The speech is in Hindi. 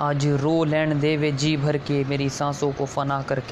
आज रो लैंड देवे जी भर के मेरी सांसों को फना करके।